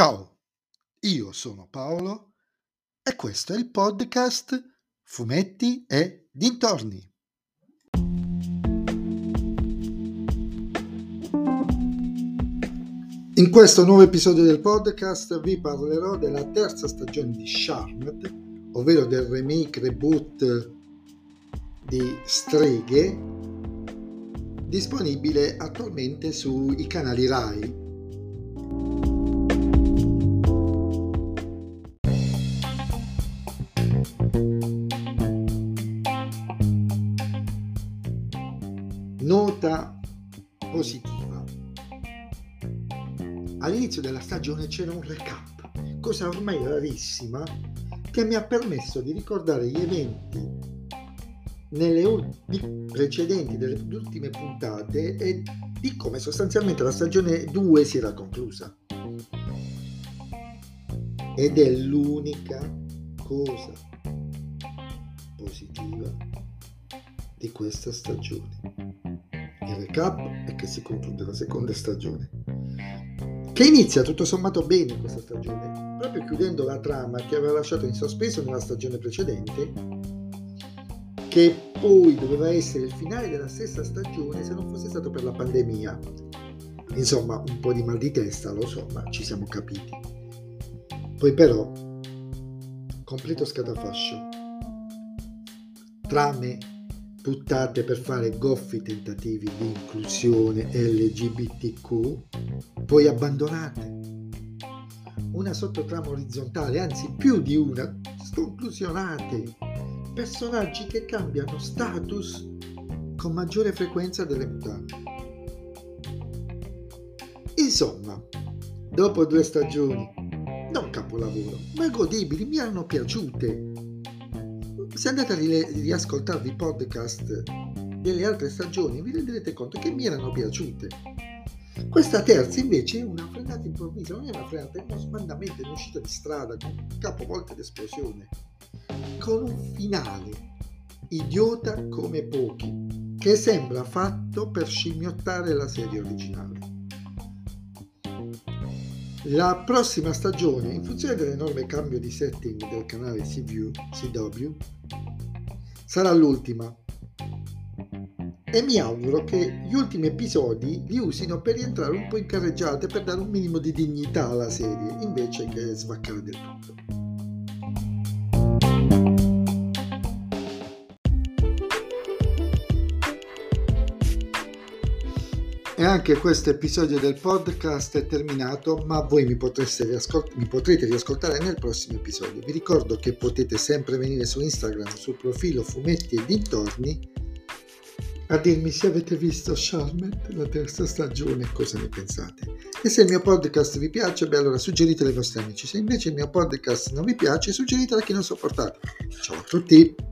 Ciao, io sono Paolo e questo è il podcast Fumetti e Dintorni. In questo nuovo episodio del podcast vi parlerò della terza stagione di Charmed, ovvero del remake reboot di Streghe, disponibile attualmente sui canali Rai. Nota positiva. All'inizio della stagione c'era un recap, cosa ormai rarissima, che mi ha permesso di ricordare gli eventi nelle ultime precedenti delle ultime puntate e di come sostanzialmente la stagione 2 si era conclusa. Ed è l'unica cosa positiva di questa stagione. Il recap è che si conclude la seconda stagione, che inizia tutto sommato bene questa stagione, proprio chiudendo la trama che aveva lasciato in sospeso nella stagione precedente, che poi doveva essere il finale della stessa stagione se non fosse stato per la pandemia. Insomma, un po' di mal di testa, lo so, ma ci siamo capiti. Poi però, completo scatafascio, trame buttate per fare goffi tentativi di inclusione LGBTQ, poi abbandonate. Una sottotrama orizzontale, anzi più di una, sconclusionate. Personaggi che cambiano status con maggiore frequenza delle mutate. Insomma, dopo due stagioni, non capolavoro, ma godibili, mi hanno piaciute se andate a riascoltarvi i podcast delle altre stagioni vi renderete conto che mi erano piaciute. Questa terza invece è una frenata improvvisa, non è una frenata, è uno smandamento, è un'uscita di strada con capovolte ed esplosione, con un finale idiota come pochi, che sembra fatto per scimmiottare la serie originale. La prossima stagione, in funzione dell'enorme cambio di setting del canale CW, CW sarà l'ultima. E mi auguro che gli ultimi episodi li usino per rientrare un po' in carreggiate per dare un minimo di dignità alla serie, invece che svaccare del tutto. E anche questo episodio del podcast è terminato, ma voi mi, riascolt- mi, potrete riascoltare nel prossimo episodio. Vi ricordo che potete sempre venire su Instagram, sul profilo Fumetti e Dintorni, a dirmi se avete visto Charmed, la terza stagione, cosa ne pensate. E se il mio podcast vi piace, beh allora suggeritelo ai vostri amici. Se invece il mio podcast non vi piace, suggeritelo a chi non sopportate. Ciao a tutti!